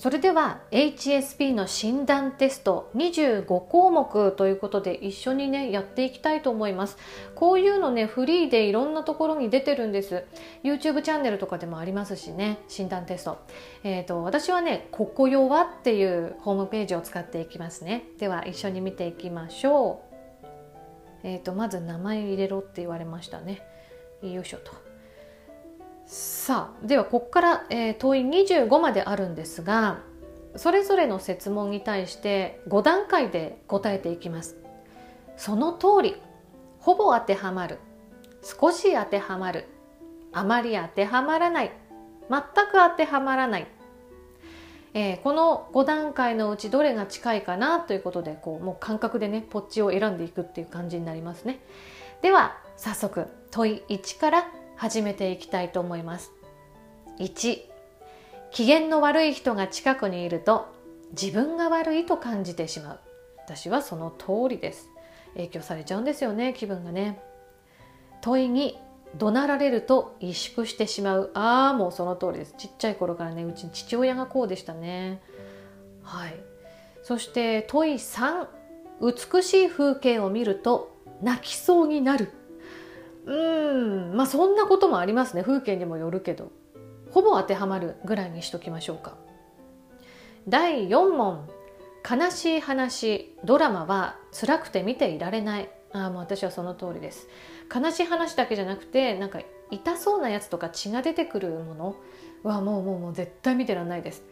それでは HSP の診断テスト25項目ということで一緒にねやっていきたいと思います。こういうのねフリーでいろんなところに出てるんです。YouTube チャンネルとかでもありますしね診断テスト。えーと、私はね「ここよは」っていうホームページを使っていきますね。では一緒に見ていきましょう。えーとまず名前入れろって言われましたね。よいしょと。さあではここから、えー、問い25まであるんですがそれぞれの設問に対して5段階で答えていきます。その通りほぼ当てはまる少し当てはまるあまり当てはまらない全く当てはまらない、えー、この5段階のうちどれが近いかなということでこうもう感覚でねポッチを選んでいくっていう感じになりますね。では早速問い1から始めていきたいと思います。1機嫌の悪い人が近くにいると自分が悪いと感じてしまう。私はその通りです。影響されちゃうんですよね気分がね。問いに怒鳴られると萎縮してしまう。ああもうその通りです。ちっちゃい頃からねうちに父親がこうでしたね。はい。そして問い3美しい風景を見ると泣きそうになる。うん。まあそんなこともありますね。風景にもよるけど。ほぼ当てはまるぐらいにしときましょうか。第4問。悲しい話。ドラマは辛くて見ていられない。ああもう私はその通りです。悲しい話だけじゃなくてなんか痛そうなやつとか血が出てくるもの。はもうもうもう絶対見てらんないです。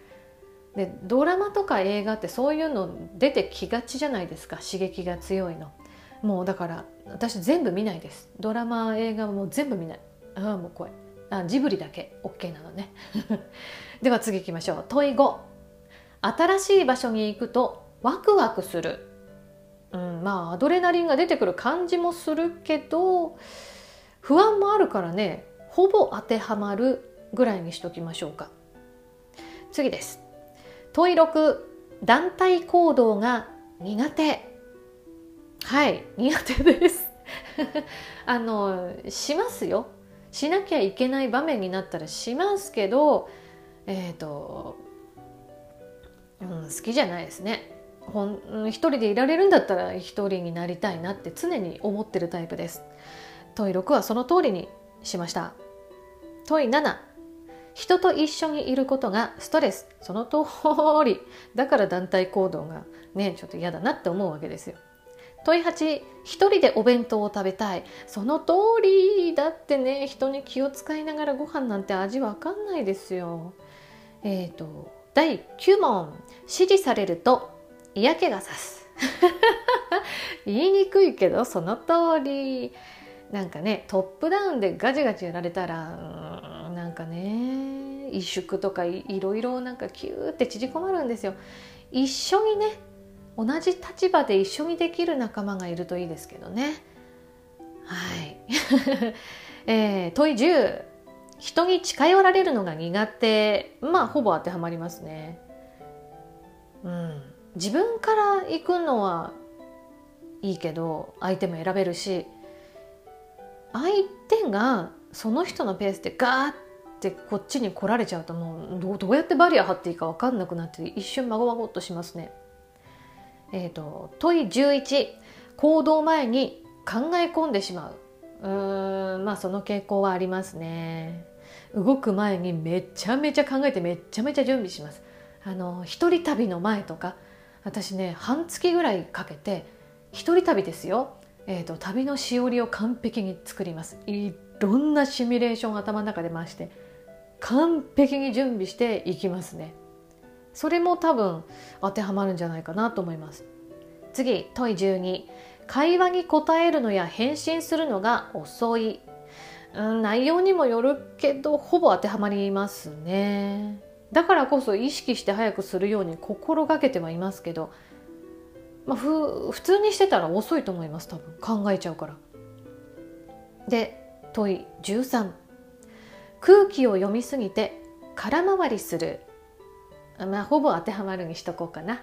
でドラマとか映画ってそういうの出てきがちじゃないですか。刺激が強いの。もうだから私全部見ないです。ドラマ映画も全部見ない。ああもう怖い。あジブリだけ。OK なのね。では次行きましょう。問い5新しい場所に行くとワクワクする、うん、まあアドレナリンが出てくる感じもするけど不安もあるからねほぼ当てはまるぐらいにしときましょうか。次です。問い6団体行動が苦手。はい苦手です。あのしますよ。しなきゃいけない場面になったらしますけどえっ、ー、と、うん、好きじゃないですね。ほん一人でいられるんだったら一人になりたいなって常に思ってるタイプです。問い6はその通りにしました。問い7人と一緒にいることがストレス。その通り。だから団体行動がねちょっと嫌だなって思うわけですよ。問い8一人でお弁当を食べたい。その通りだってね。人に気を使いながらご飯なんて味わかんないですよ。えっ、ー、と第9問。指示されると嫌気がさす。言いにくいけどその通り。なんかねトップダウンでガチガチやられたらなんかね萎縮とかいろいろなんかキューって縮こまるんですよ。一緒にね同じ立場で一緒にできる仲間がいるといいですけどね。はい。えー、問い10。人に近寄られるのが苦手。まあ、ほぼ当てはまりますね。うん。自分から行くのはいいけど、相手も選べるし、相手がその人のペースでガーってこっちに来られちゃうともうどうやってバリア張っていいか分かんなくなって一瞬まごまごっとしますね。えーと、問い11行動前に考え込んでしまう。うーんまあその傾向はありますね。動く前にめちゃめちゃ考えてめちゃめちゃ準備します。あの一人旅の前とか私ね半月ぐらいかけて一人旅ですよ、えーと、旅のしおりを完璧に作ります。いろんなシミュレーション頭の中で回して完璧に準備していきますね。それも多分当てはまるんじゃないかなと思います。次問い12会話に答えるのや返信するのが遅い、うん、内容にもよるけどほぼ当てはまりますね。だからこそ意識して早くするように心がけてはいますけど、まあ、ふ普通にしてたら遅いと思います多分。考えちゃうから。で問い13空気を読みすぎて空回りする。まあ、ほぼ当てはまるにしとこうかな。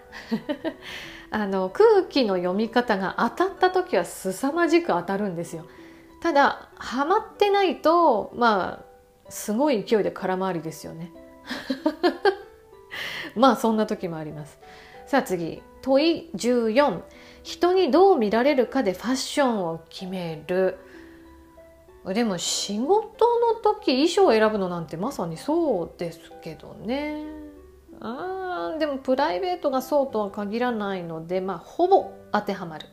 あの空気の読み方が当たった時は凄まじく当たるんですよ。ただはまってないとまあすごい勢いで空回りですよね。まあそんな時もあります。さあ次。問い14人にどう見られるかでファッションを決める。でも仕事の時衣装を選ぶのなんてまさにそうですけどね。あでもプライベートがそうとは限らないのでまあほぼ当てはまる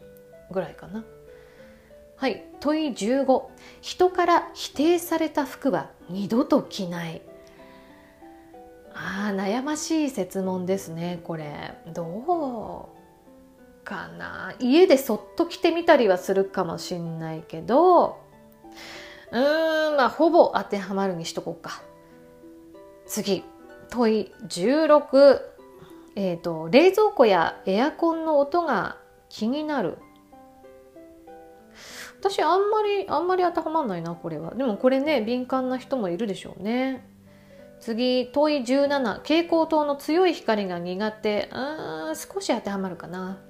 ぐらいかな。はい問い15人から否定された服は二度と着ない。あー悩ましい設問ですねこれ。どうかな。家でそっと着てみたりはするかもしんないけどうーんまあほぼ当てはまるにしとこうか。次。問い16えっ、ー、と冷蔵庫やエアコンの音が気になる。私あんまりあんまり当てはまんないなこれは。でもこれね敏感な人もいるでしょうね。次問い17蛍光灯の強い光が苦手。あ少し当てはまるかな。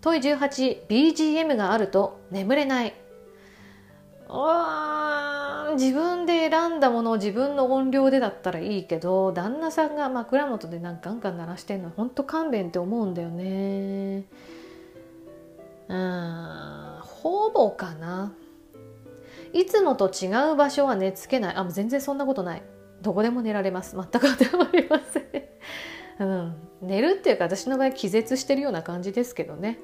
問い 18BGM があると眠れない。自分で選んだものを自分の音量でだったらいいけど旦那さんが枕元でなんかガンガン鳴らしてんのほんと勘弁って思うんだよね。うんほぼかな。いつもと違う場所は寝つけない。あ全然そんなことない。どこでも寝られます。全く当てはまりません。うん、寝るっていうか私の場合気絶してるような感じですけどね、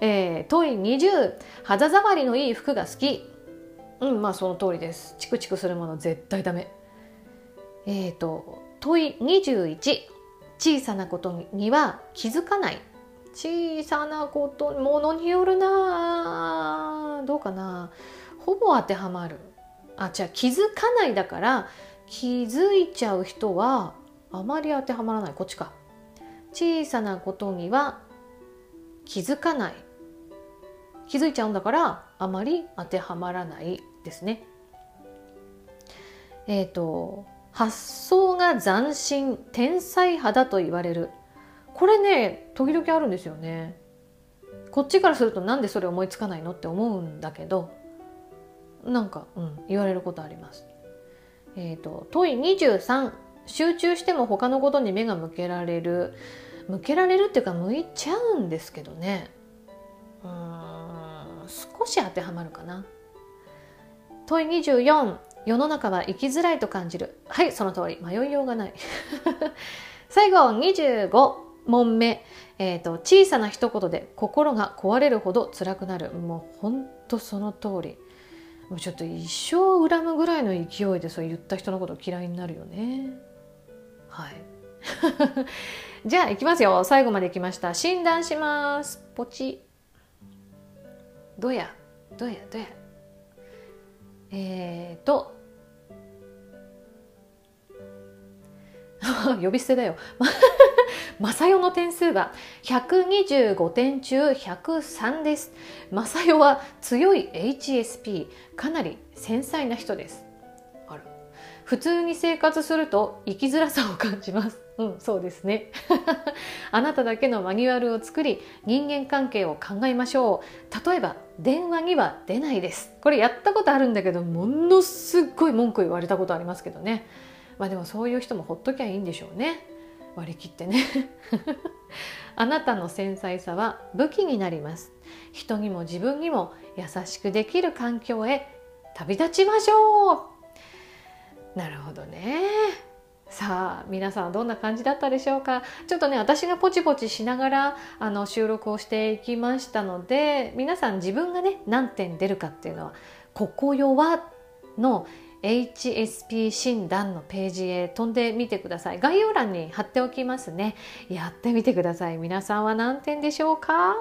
えー、問い20肌触りのいい服が好き。うんまあその通りです。チクチクするもの絶対ダメ。えっ、ー、と問い21小さなことには気づかない。小さなことものによるな。どうかな。ほぼ当てはまる。あじゃあ気づかないだから気づいちゃう人はあまり当てはまらない。こっちか。小さなことには気づかない。気づいちゃうんだからあまり当てはまらないですね。えっ、ー、と発想が斬新天才派だと言われる。これね時々あるんですよね。こっちからするとなんでそれ思いつかないのって思うんだけどなんか、うん、言われることあります。えっ、ー、と問い23集中しても他のことに目が向けられる。向けられるっていうか向いちゃうんですけどね。うん。少し当てはまるかな。問い24世の中は生きづらいと感じる。はいその通り。迷いようがない。最後25問目、えーと、小さな一言で心が壊れるほど辛くなる。もうほんとその通り。もうちょっと一生恨むぐらいの勢いでそう言った人のこと嫌いになるよね。はい。じゃあいきますよ。最後まで来ました。診断します。ポチ。どや？どや？どや？えーと 呼び捨てだよ マサヨの点数は125点中103です。マサヨは強い HSP、かなり繊細な人です。普通に生活すると生きづらさを感じます。うん、そうですね。あなただけのマニュアルを作り、人間関係を考えましょう。例えば、電話には出ないです。これやったことあるんだけど、ものすっごい文句言われたことありますけどね。まあでもそういう人もほっときゃいいんでしょうね。割り切ってね あなたの繊細さは武器になります人にも自分にも優しくできる環境へ旅立ちましょうなるほどね。さあ皆さんどんな感じだったでしょうか？ちょっとね私がポチポチしながらあの収録をしていきましたので皆さん自分がね何点出るかっていうのは「ここ弱」の HSP 診断のページへ飛んでみてください。概要欄に貼っておきますね。やってみてください。皆さんは何点でしょうか？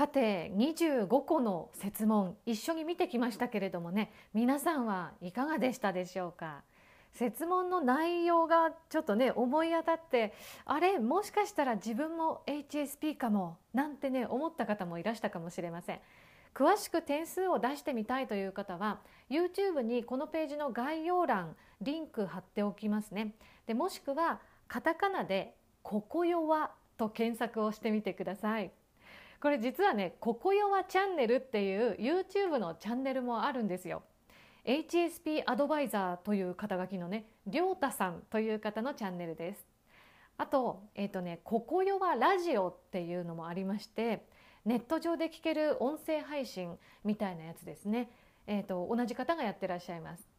さて25個の設問一緒に見てきましたけれどもね皆さんはいかがでしたでしょうか？設問の内容がちょっとね思い当たってあれもしかしたら自分も HSP かもなんてね思った方もいらしたかもしれません。詳しく点数を出してみたいという方は YouTube にこのページの概要欄リンク貼っておきますね。でもしくはカタカナで「ここよわ」と検索をしてみてください。これ実はね「ここよわチャンネル」っていう YouTube のチャンネルもあるんですよ。HSP アドバイザーという肩書きのねりょうたさんという方のチャンネルです。あと,、えーとね「ここよわラジオ」っていうのもありましてネット上で聞ける音声配信みたいなやつですね、えーと同じ方がやってらっしゃいます。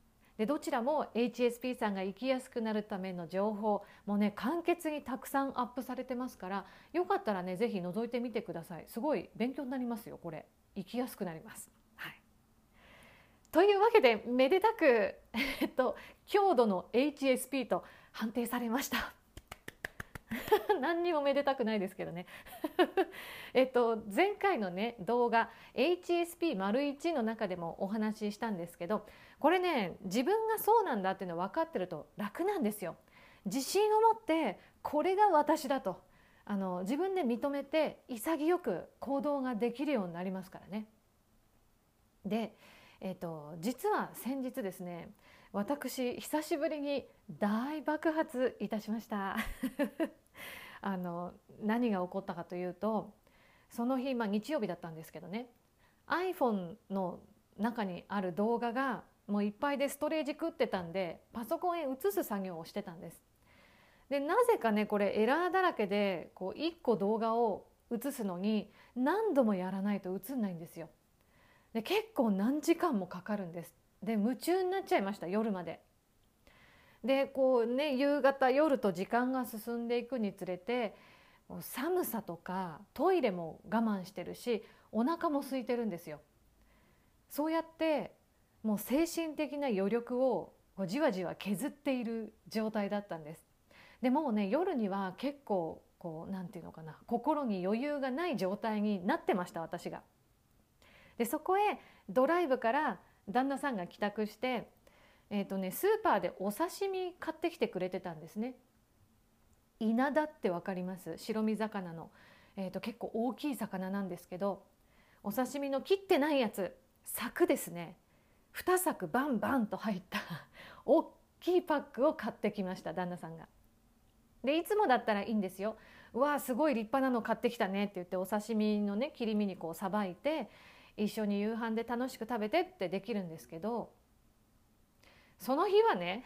でどちらも HSP さんが生きやすくなるための情報もね簡潔にたくさんアップされてますからよかったらね是非覗いてみてくださいすごい勉強になりますよこれ生きやすくなります。はい、というわけでめでたく、えっと、強度の HSP と判定されました。何にもめでたくないですけどね えっと前回のね動画 HSP-1 の中でもお話ししたんですけどこれね自分がそうなんだっていうの分かってると楽なんですよ。自信を持ってこれが私だとあの自分で認めて潔く行動ができるようになりますからね。で、えーと実は先日ですね私久しぶりに大爆発いたしましたあの何が起こったかというとその日、まあ、日曜日だったんですけどね iPhone の中にある動画がもういっぱいでストレージ食ってたんでパソコンへ移す作業をしてたんです。でなぜかねこれエラーだらけでこう1個動画を映すのに何度もやらないと映んないんですよ。で結構何時間もかかるんです。で夢中になっちゃいました夜まで。でこうね夕方夜と時間が進んでいくにつれて寒さとかトイレも我慢してるしお腹も空いてるんですよ。そうやってもう精神的な余力をじわじわ削っている状態だったんです。でもね夜には結構こうなんていうのかな心に余裕がない状態になってました私が。でそこへドライブから旦那さんが帰宅してえーとね、スーパーでお刺身買ってきてくれてたんですね。稲田ってわかります？白身魚の、えーと、結構大きい魚なんですけどお刺身の切ってないやつ柵ですね2柵バンバンと入った 大きいパックを買ってきました旦那さんが。でいつもだったらいいんですよ。うわすごい立派なの買ってきたねって言ってお刺身のね切り身にこうさばいて一緒に夕飯で楽しく食べてってできるんですけどその日はね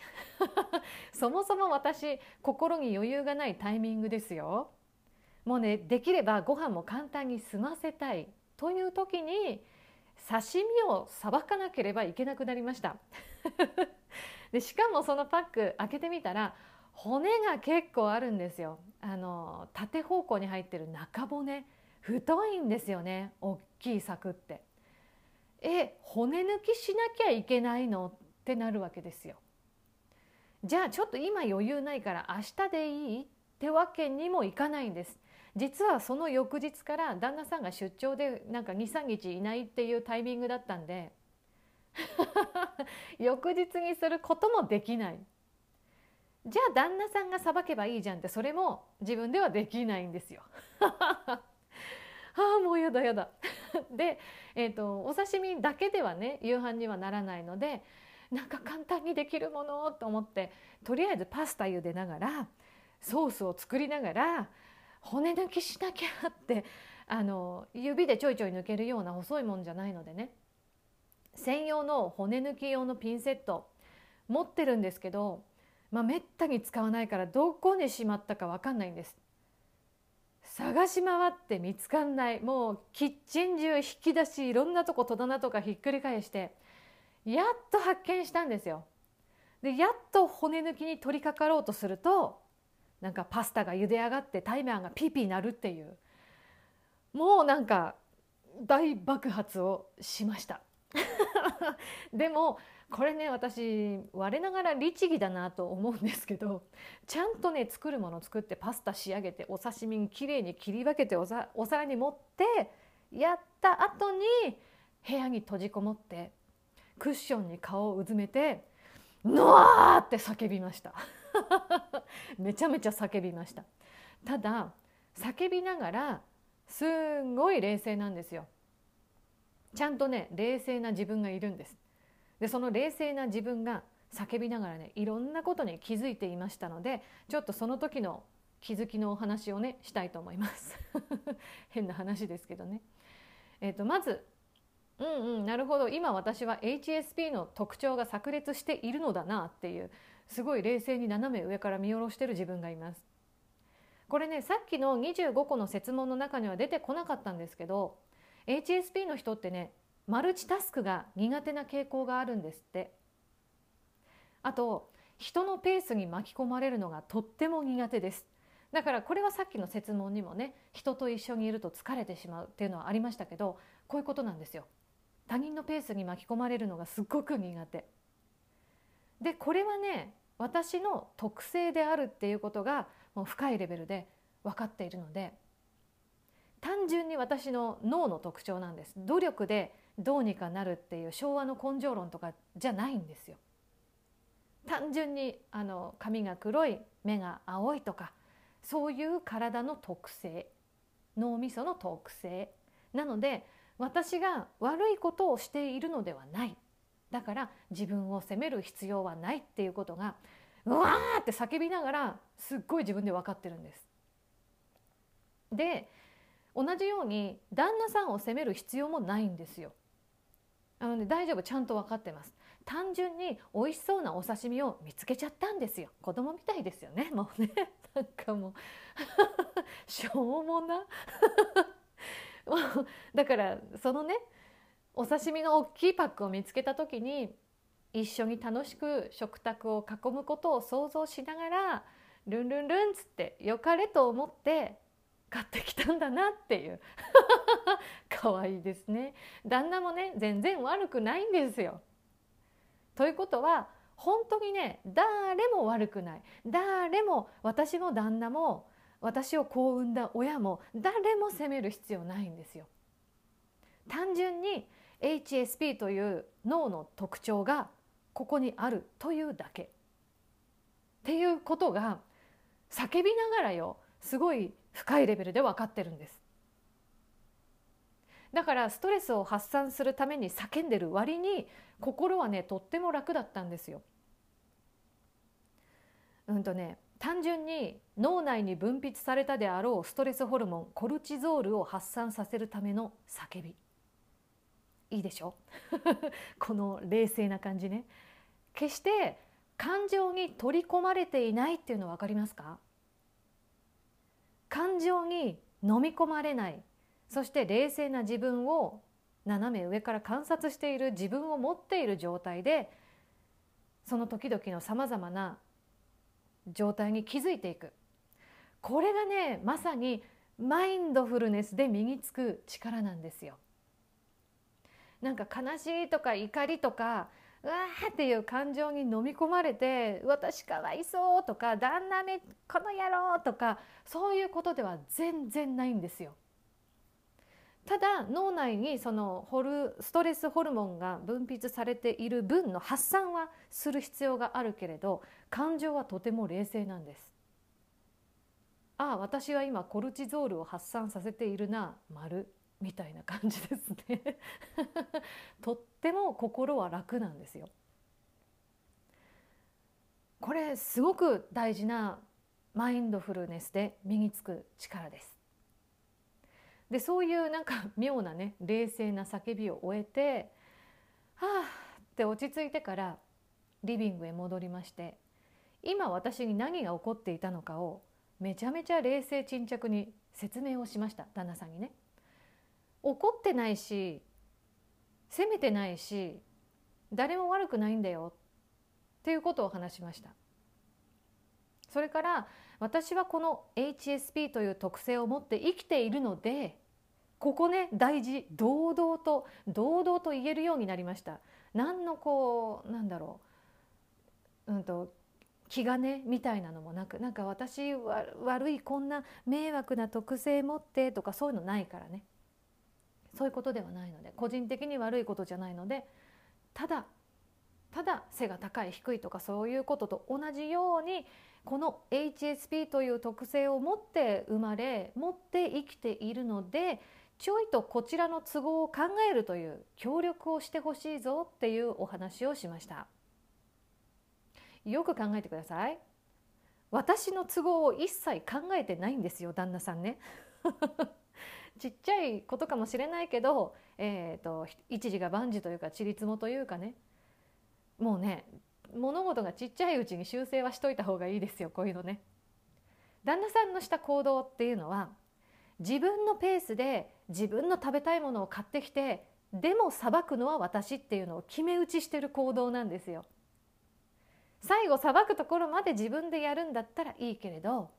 そもそも私心に余裕がないタイミングですよ。もうねできればご飯も簡単に済ませたい。という時に刺身をさばかなければいけなくなりました。でしかもそのパック開けてみたら骨が結構あるんですよ。あの縦方向に入ってる中骨。太いんですよね大きい柵って。え骨抜きしなきゃいけないの？ってなるわけですよ。じゃあちょっと今余裕ないから明日でいいってわけにもいかないんです。実はその翌日から旦那さんが出張でなんか23日いないっていうタイミングだったんで 翌日にすることもできない。じゃあ旦那さんがさばけばいいじゃんってそれも自分ではできないんですよ。ああもうやだやだ。で、えーとお刺身だけではね夕飯にはならないのでなんか簡単にできるものと思ってとりあえずパスタ茹でながらソースを作りながら骨抜きしなきゃってあの指でちょいちょい抜けるような細いもんじゃないのでね専用の骨抜き用のピンセット持ってるんですけど、まあ、めったに使わないからどこにしまったか分かんないんです。探し回って見つかんないもうキッチン中引き出しいろんなとこ戸棚とかひっくり返してやっと発見したんですよ。でやっと骨抜きに取り掛かろうとするとなんかパスタが茹で上がってタイマーがピーピー鳴るっていうもうなんか大爆発をしました でもこれね私我ながら律儀だなと思うんですけどちゃんとね作るもの作ってパスタ仕上げてお刺身にきれいに切り分けてお皿に盛ってやった後に部屋に閉じこもってクッションに顔をうずめて「ノワー!」って叫びました めちゃめちゃ叫びましたただ叫びながらすんごい冷静なんですよちゃんとね冷静な自分がいるんですでその冷静な自分が叫びながらねいろんなことに気づいていましたのでちょっとその時の気づきのお話をねしたいと思います 変な話ですけどね。えーと、まずうんうんなるほど。今私は HSP の特徴が炸裂しているのだなっていうすごい冷静に斜め上から見下ろしてる自分がいます。これねさっきの25個の設問の中には出てこなかったんですけど HSP の人ってねマルチタスクが苦手な傾向があるんですって。あと人のペースに巻き込まれるのがとっても苦手です。だからこれはさっきの設問にもね人と一緒にいると疲れてしまうっていうのはありましたけどこういうことなんですよ。他人のペースに巻き込まれるのがすごく苦手。でこれはね私の特性であるっていうことがもう深いレベルで分かっているので単純に私の脳の特徴なんです。努力でどうにかなるっていう昭和の根性論とかじゃないんですよ。単純にあの髪が黒い目が青いとかそういう体の特性脳みその特性なので私が悪いことをしているのではない。だから自分を責める必要はないっていうことがうわーって叫びながらすっごい自分で分かってるんです。で同じように旦那さんを責める必要もないんですよ。あのね大丈夫ちゃんと分かってます。単純に美味しそうなお刺身を見つけちゃったんですよ。子供みたいですよね。もうね。なんかもう。しょうもな。だからそのねお刺身の大きいパックを見つけた時に一緒に楽しく食卓を囲むことを想像しながらルンルンルンっつってよかれと思って買ってきたんだなっていう。可愛いですね。旦那もね全然悪くないんですよ。ということは本当にね誰も悪くない。誰も私も旦那も私をこう産んだ親も誰も責める必要ないんですよ。単純に HSP という脳の特徴がここにあるというだけっていうことが叫びながらよすごい深いレベルで分かってるんですだからストレスを発散するために叫んでる割に心はねとっても楽だったんですよ。うんとね単純に脳内に分泌されたであろうストレスホルモンコルチゾールを発散させるための叫び。いいでしょ？この冷静な感じね。決して感情に取り込まれていないっていうの分かりますか？感情に飲み込まれない。そして冷静な自分を斜め上から観察している自分を持っている状態でその時々のさまざまな状態に気づいていくこれがねまさにマインドフルネスで身につく力なんですよ。なんか悲しいとか怒りとかうわーっていう感情に飲み込まれて私かわいそうとか旦那めこの野郎とかそういうことでは全然ないんですよ。ただ脳内にそのホルストレスホルモンが分泌されている分の発散はする必要があるけれど感情はとても冷静なんです。ああ私は今コルチゾールを発散させているな丸みたいな感じですね とっても心は楽なんですよ。これすごく大事なマインドフルネスで身につく力です。でそういうなんか 妙なね冷静な叫びを終えてはあって落ち着いてからリビングへ戻りまして今私に何が起こっていたのかをめちゃめちゃ冷静沈着に説明をしました旦那さんにね。怒ってないし責めてないし誰も悪くないんだよっていうことを話しました。それから私はこの HSP という特性を持って生きているのでここね大事堂々と堂々と言えるようになりました。何のこうなんだろう。うんと気兼ねみたいなのもなくなんか私は悪いこんな迷惑な特性持ってとかそういうのないからね。そういうことではないので個人的に悪いことじゃないのでただただ背が高い低いとかそういうことと同じようにこの HSP という特性を持って生まれ持って生きているのでちょいとこちらの都合を考えるという協力をしてほしいぞっていうお話をしました。よく考えてください。私の都合を一切考えてないんですよ旦那さんね。ちっちゃいことかもしれないけど、えーと一時が万事というかちりつもというかね。もうね物事がちっちゃいうちに修正はしといた方がいいですよこういうのね。旦那さんのした行動っていうのは自分のペースで自分の食べたいものを買ってきてでも裁くのは私っていうのを決め打ちしてる行動なんですよ。最後裁くところまで自分でやるんだったらいいけれど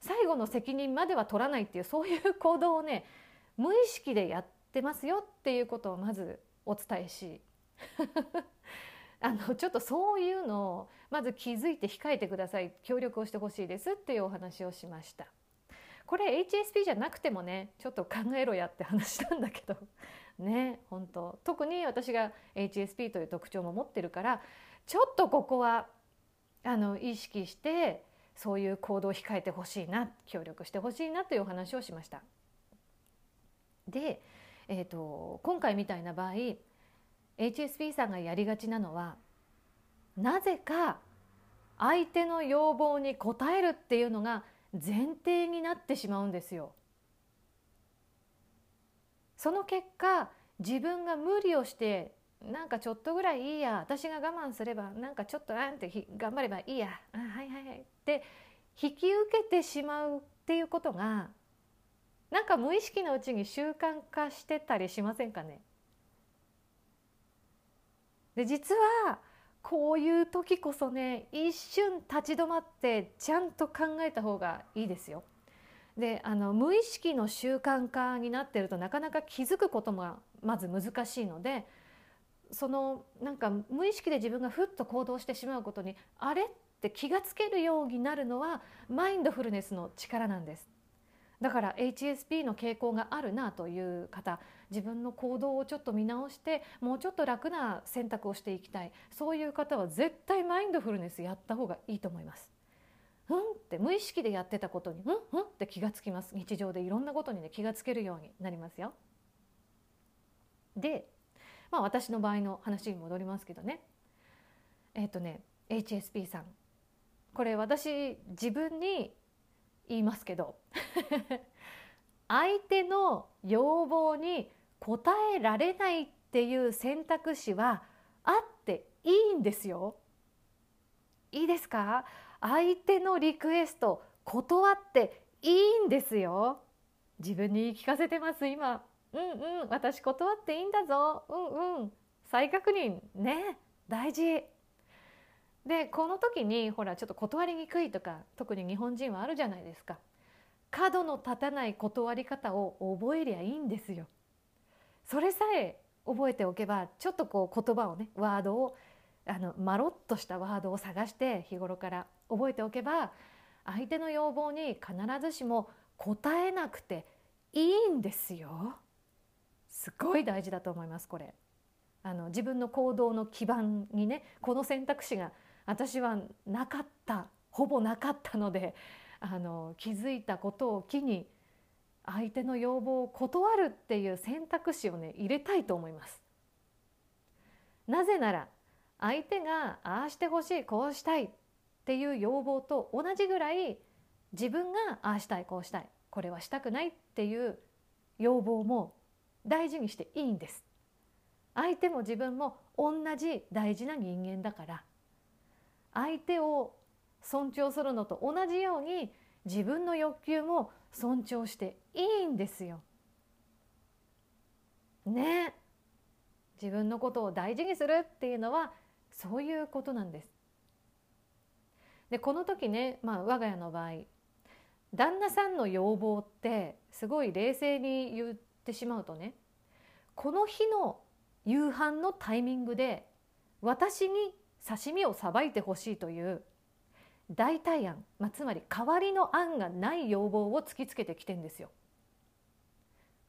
最後の責任までは取らないっていうそういう行動をね無意識でやってますよっていうことをまずお伝えしあのちょっとそういうのをまず気づいて控えてください協力をしてほしいですっていうお話をしました。これ HSP じゃなくてもねちょっと考えろやって話なんだけど ね本当特に私が HSP という特徴も持ってるからちょっとここはあの意識してそういう行動を控えてほしいな協力してほしいなというお話をしました。で、えーと今回みたいな場合 HSP さんがやりがちなのはなぜか相手の要望に応えるっていうのが前提になってしまうんですよ。その結果自分が無理をしてなんかちょっとぐらいいいや私が我慢すればなんかちょっとあんって頑張ればいいやあはいはいはいって引き受けてしまうっていうことがなんか無意識のうちに習慣化してたりしませんかね？で実はこういう時こそね一瞬立ち止まってちゃんと考えた方がいいですよ。であの無意識の習慣化になってるとなかなか気づくこともまず難しいのでそのなんか無意識で自分がふっと行動してしまうことにあれ？って気がつけるようになるのはマインドフルネスの力なんです。だから HSP の傾向があるなという方自分の行動をちょっと見直してもうちょっと楽な選択をしていきたいそういう方は絶対マインドフルネスやった方がいいと思います。うんって無意識でやってたことにうんうんって気がつきます日常でいろんなことにね気がつけるようになりますよ。で、まあ、私の場合の話に戻りますけどねえっ、ー、とね HSP さんこれ私自分に言いますけど 相手の要望に応えられないっていう選択肢はあっていいんですよ。いいですか？相手のリクエスト断っていいんですよ。自分に言い聞かせてます今。うんうん私断っていいんだぞ。うんうん再確認ね大事。でこの時にほらちょっと断りにくいとか特に日本人はあるじゃないですか。角の立たない断り方を覚えりゃいいんですよ。それさえ覚えておけばちょっとこう言葉をねワードをあのまろっとしたワードを探して日頃から覚えておけば相手の要望に必ずしも答えなくていいんですよ。すごい大事だと思いますこれ。あの自分の行動の基盤にねこの選択肢が私はなかったほぼなかったのであの気づいたことを機に相手の要望を断るっていう選択肢をね入れたいと思います。なぜなら相手がああしてほしいこうしたいっていう要望と同じぐらい自分がああしたいこうしたいこれはしたくないっていう要望も大事にしていいんです。相手も自分も同じ大事な人間だから相手を尊重するのと同じように自分の欲求も尊重していいんですよ。ね自分のことを大事にするっていうのはそういうことなんです。でこの時ね、まあ、我が家の場合旦那さんの要望ってすごい冷静に言ってしまうとねこの日の夕飯のタイミングで私に刺身をさばいてほしいという代替案、まあ、つまり代わりの案がない要望を突きつけてきてんですよ。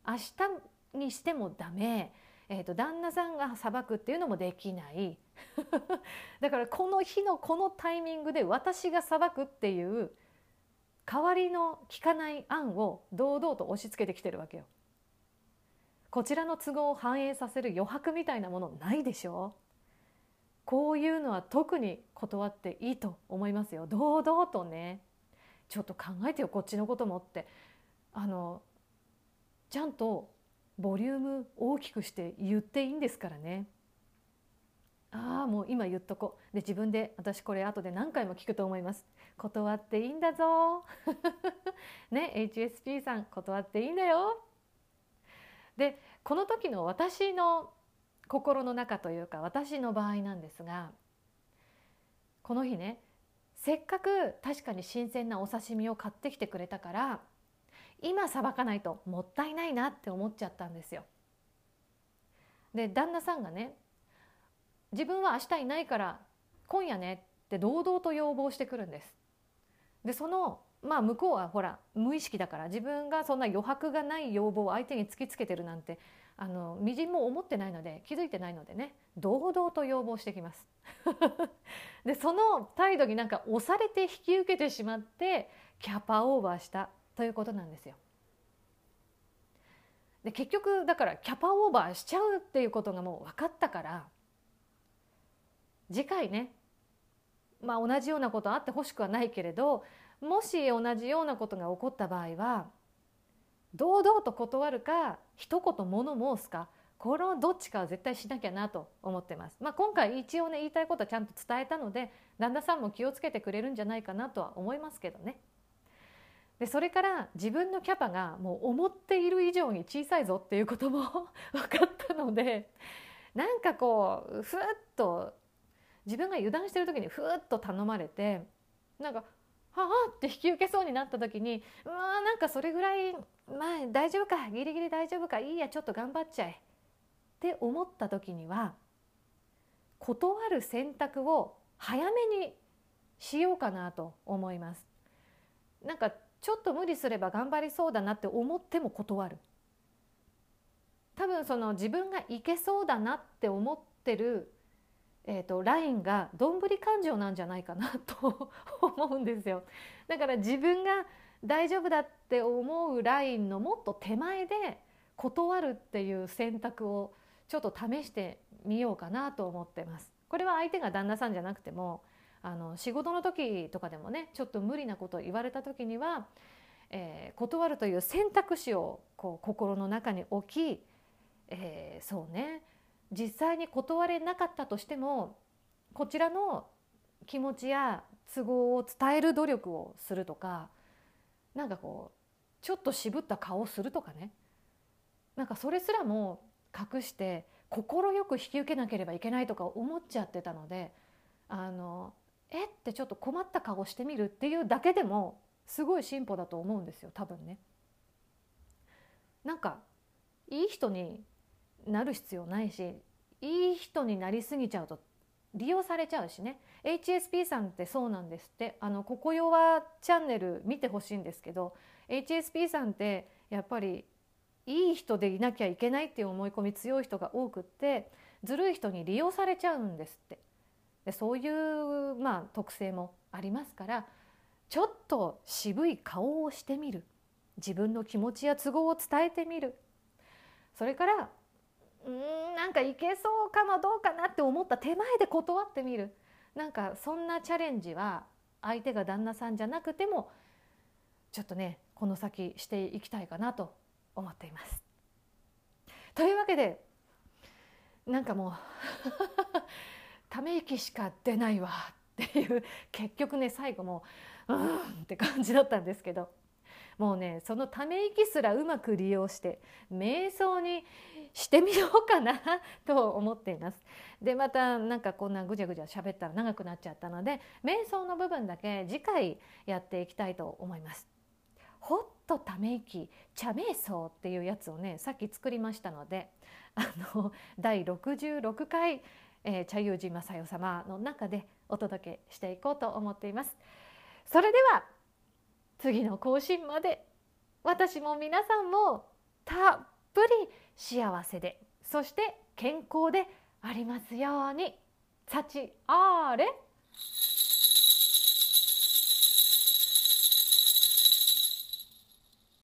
明日にしてもダメ、えーと、旦那さんが裁くっていうのもできない だからこの日のこのタイミングで私が裁くっていう代わりの聞かない案を堂々と押し付けてきてるわけよ。こちらの都合を反映させる余白みたいなものないでしょこういうのは特に断っていいと思いますよ。堂々とね。ちょっと考えてよこっちのこともって。あのちゃんとボリューム大きくして言っていいんですからね。ああもう今言っとこ。うで自分で私これ後で何回も聞くと思います。断っていいんだぞ。ね HSP さん断っていいんだよ。でこの時の私の心の中というか私の場合なんですがこの日ねせっかく確かに新鮮なお刺身を買ってきてくれたから今さばかないともったいないなって思っちゃったんですよ。で旦那さんがね自分は明日いないから今夜ねって堂々と要望してくるんです。でそのまあ向こうはほら無意識だから自分がそんな余白がない要望を相手に突きつけてるなんてあのみじんも思ってないので気づいてないのでね堂々と要望してきます。でその態度になんか押されて引き受けてしまってキャパオーバーしたということなんですよ。で結局だからキャパオーバーしちゃうっていうことがもう分かったから次回ねまあ同じようなことあってほしくはないけれどもし同じようなことが起こった場合は堂々と断るか一言物申すかこのどっちかは絶対しなきゃなと思ってます。まあ、今回一応ね言いたいことはちゃんと伝えたので旦那さんも気をつけてくれるんじゃないかなとは思いますけどね。でそれから自分のキャパがもう思っている以上に小さいぞっていうことも 分かったのでなんかこうふっと自分が油断してる時にふっと頼まれてなんかはあって引き受けそうになった時にうわなんかそれぐらいまあ大丈夫かギリギリ大丈夫かいいやちょっと頑張っちゃえって思った時には断る選択を早めにしようかなと思います。なんかちょっと無理すれば頑張りそうだなって思っても断る。多分その自分がいけそうだなって思ってるえーと、ラインがどんぶり感情なんじゃないかなと思うんですよだから自分が大丈夫だって思うラインのもっと手前で断るっていう選択をちょっと試してみようかなと思ってます。これは相手が旦那さんじゃなくてもあの仕事の時とかでもねちょっと無理なことを言われた時には、えー、断るという選択肢をこう心の中に置き、えー、そうね実際に断れなかったとしてもこちらの気持ちや都合を伝える努力をするとかなんかこうちょっと渋った顔をするとかねなんかそれすらも隠して快く引き受けなければいけないとか思っちゃってたのであのえってちょっと困った顔してみるっていうだけでもすごい進歩だと思うんですよ多分ね。なんかいい人になる必要ないしいい人になりすぎちゃうと利用されちゃうしね HSP さんってそうなんですって。あのここよはチャンネル見てほしいんですけど HSP さんってやっぱりいい人でいなきゃいけないっていう思い込み強い人が多くってずるい人に利用されちゃうんですって。でそういうまあ特性もありますからちょっと渋い顔をしてみる。自分の気持ちや都合を伝えてみる。それからうんなんかいけそうかなどうかなって思った手前で断ってみる。なんかそんなチャレンジは相手が旦那さんじゃなくてもちょっとねこの先していきたいかなと思っています。というわけでなんかもうため息しか出ないわっていう結局ね最後もううんって感じだったんですけどもうねそのため息すらうまく利用して瞑想にしてみようかなと思っています。でまたなんかこんなぐちゃぐちゃ喋ったら長くなっちゃったので瞑想の部分だけ次回やっていきたいと思います。ほっとため息茶瞑想っていうやつをねさっき作りましたのであの第66回、えー、茶友寺正代様の中でお届けしていこうと思っています。それでは次の更新まで私も皆さんもたっぷり幸せでそして健康でありますように。幸あれ。